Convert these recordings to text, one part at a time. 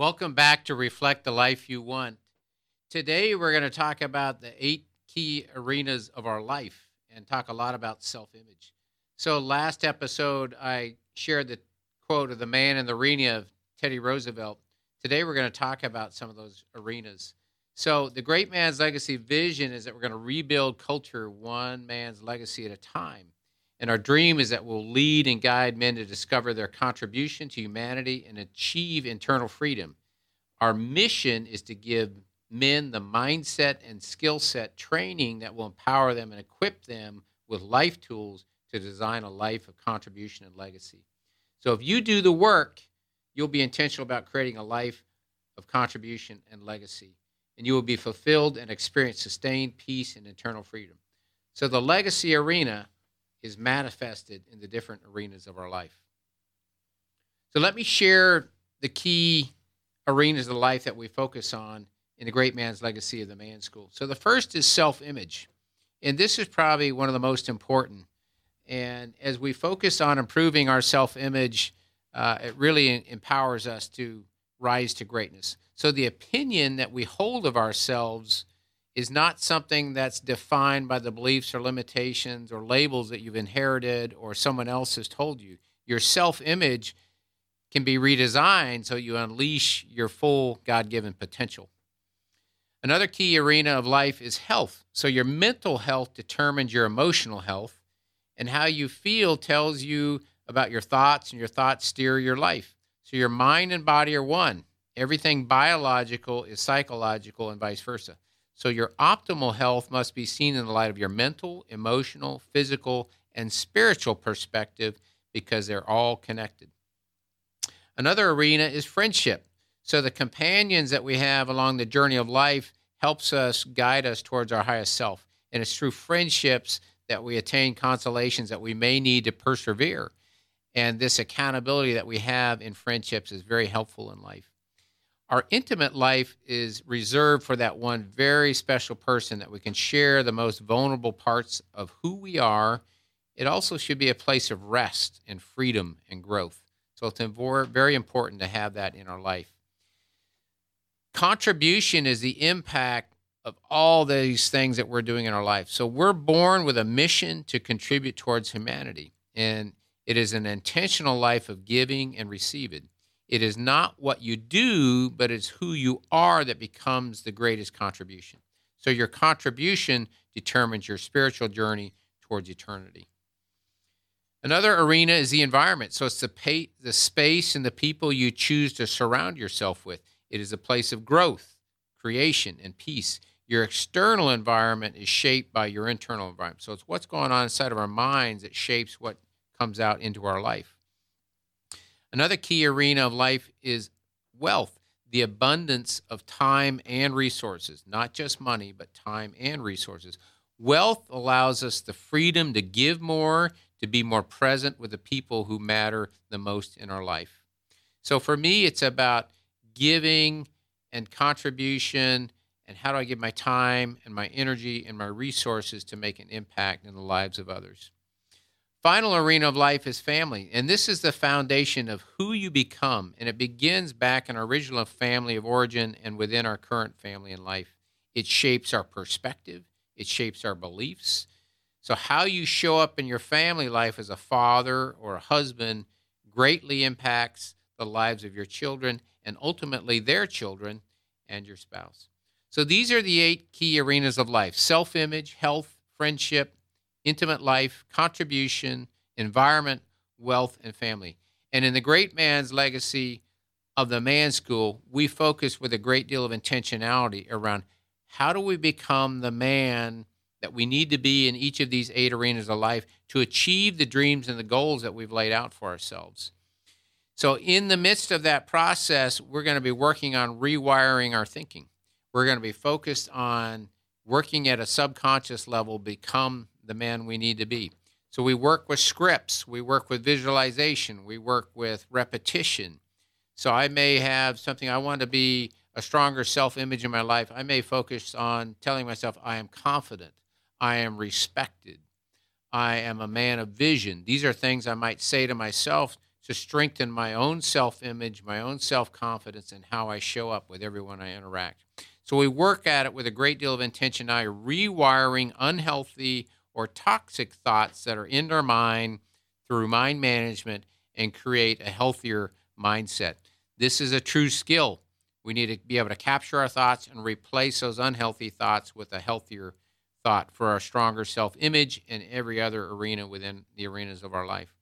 Welcome back to Reflect the Life You Want. Today, we're going to talk about the eight key arenas of our life and talk a lot about self image. So, last episode, I shared the quote of the man in the arena of Teddy Roosevelt. Today, we're going to talk about some of those arenas. So, the great man's legacy vision is that we're going to rebuild culture one man's legacy at a time. And our dream is that we'll lead and guide men to discover their contribution to humanity and achieve internal freedom. Our mission is to give men the mindset and skill set training that will empower them and equip them with life tools to design a life of contribution and legacy. So if you do the work, you'll be intentional about creating a life of contribution and legacy. And you will be fulfilled and experience sustained peace and internal freedom. So the legacy arena is manifested in the different arenas of our life. So let me share the key arenas of life that we focus on in the great man's legacy of the man school. So the first is self image. And this is probably one of the most important. And as we focus on improving our self image, uh, it really empowers us to rise to greatness. So the opinion that we hold of ourselves is not something that's defined by the beliefs or limitations or labels that you've inherited or someone else has told you. Your self image can be redesigned so you unleash your full God given potential. Another key arena of life is health. So, your mental health determines your emotional health, and how you feel tells you about your thoughts, and your thoughts steer your life. So, your mind and body are one. Everything biological is psychological, and vice versa. So your optimal health must be seen in the light of your mental, emotional, physical, and spiritual perspective because they're all connected. Another arena is friendship. So the companions that we have along the journey of life helps us guide us towards our highest self. And it's through friendships that we attain consolations that we may need to persevere. And this accountability that we have in friendships is very helpful in life. Our intimate life is reserved for that one very special person that we can share the most vulnerable parts of who we are. It also should be a place of rest and freedom and growth. So it's very important to have that in our life. Contribution is the impact of all these things that we're doing in our life. So we're born with a mission to contribute towards humanity, and it is an intentional life of giving and receiving. It is not what you do, but it's who you are that becomes the greatest contribution. So your contribution determines your spiritual journey towards eternity. Another arena is the environment. So it's the, pay, the space and the people you choose to surround yourself with. It is a place of growth, creation, and peace. Your external environment is shaped by your internal environment. So it's what's going on inside of our minds that shapes what comes out into our life. Another key arena of life is wealth, the abundance of time and resources, not just money, but time and resources. Wealth allows us the freedom to give more, to be more present with the people who matter the most in our life. So for me, it's about giving and contribution and how do I give my time and my energy and my resources to make an impact in the lives of others. Final arena of life is family. And this is the foundation of who you become. And it begins back in our original family of origin and within our current family in life. It shapes our perspective, it shapes our beliefs. So, how you show up in your family life as a father or a husband greatly impacts the lives of your children and ultimately their children and your spouse. So, these are the eight key arenas of life self image, health, friendship, intimate life, contribution, environment, wealth, and family. And in the great man's legacy of the man school, we focus with a great deal of intentionality around how do we become the man that we need to be in each of these eight arenas of life to achieve the dreams and the goals that we've laid out for ourselves. So, in the midst of that process, we're going to be working on rewiring our thinking. We're going to be focused on working at a subconscious level, become the man we need to be. So, we work with scripts, we work with visualization, we work with repetition. So, I may have something I want to be a stronger self image in my life. I may focus on telling myself, I am confident, I am respected, I am a man of vision. These are things I might say to myself to strengthen my own self image, my own self confidence, and how I show up with everyone I interact. So we work at it with a great deal of intentionality, rewiring unhealthy or toxic thoughts that are in our mind through mind management and create a healthier mindset. This is a true skill. We need to be able to capture our thoughts and replace those unhealthy thoughts with a healthier thought for our stronger self image in every other arena within the arenas of our life.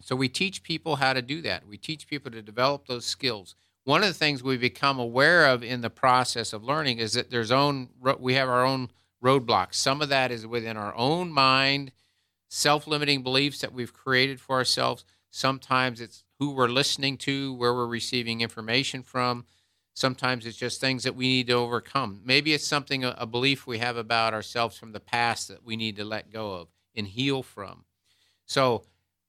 So we teach people how to do that. We teach people to develop those skills. One of the things we become aware of in the process of learning is that there's own we have our own roadblocks. Some of that is within our own mind, self-limiting beliefs that we've created for ourselves. Sometimes it's who we're listening to, where we're receiving information from. Sometimes it's just things that we need to overcome. Maybe it's something, a, belief we have about ourselves from the past that we need to let go of and heal from. So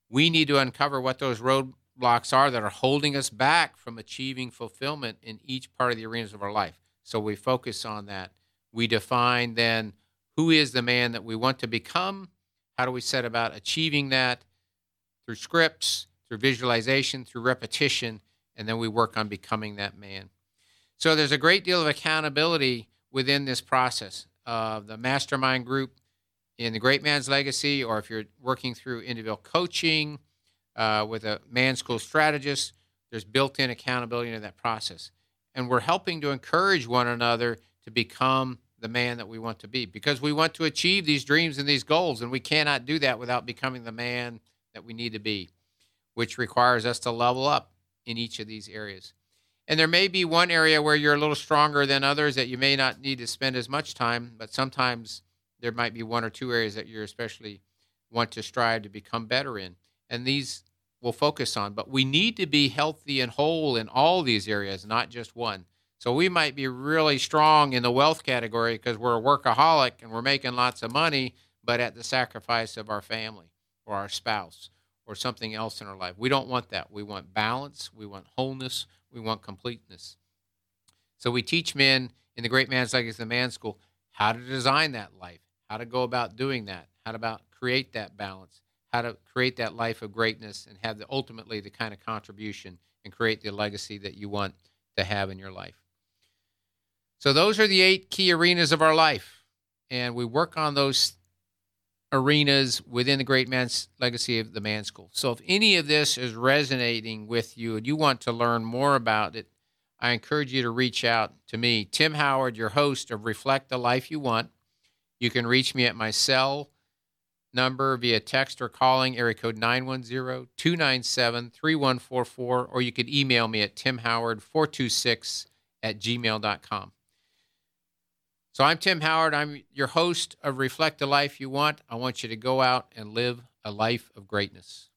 we need to uncover what those roadblocks are that are holding us back from achieving fulfillment in each part of the arenas of our life. So we focus on that. We define then who is the man that we want to become. How do we set about achieving that through scripts, through visualization, through repetition, and then we work on becoming that man. So there's a great deal of accountability within this process. of the mastermind group in the Great Man's Legacy, or if you're working through individual coaching uh, with a man school strategist, there's built in accountability into that process. And we're helping to encourage one another to become the man that we want to be because we want to achieve these dreams and these goals, and we cannot do that without becoming the man that we need to be, which requires us to level up in each of these areas. And there may be one area where you're a little stronger than others that you may not need to spend as much time, but sometimes there might be one or two areas that you especially want to strive to become better in. And these we'll focus on. But we need to be healthy and whole in all these areas, not just one. So we might be really strong in the wealth category because we're a workaholic and we're making lots of money, but at the sacrifice of our family or our spouse or something else in our life. We don't want that. We want balance, we want wholeness, we want completeness. So we teach men in the Great Man's Legacy, the Man School, how to design that life, how to go about doing that, how to about create that balance, how to create that life of greatness and have the ultimately the kind of contribution and create the legacy that you want to have in your life. So those are the eight key arenas of our life. And we work on those arenas within the great man's legacy of the man school. So if any of this is resonating with you and you want to learn more about it, I encourage you to reach out to me, Tim Howard, your host of Reflect the Life You Want. You can reach me at my cell number via text or calling area code 910-297-3144 or you could email me at timhoward426 at gmail.com. So I'm Tim Howard. I'm your host of Reflect the Life You Want. I want you to go out and live a life of greatness.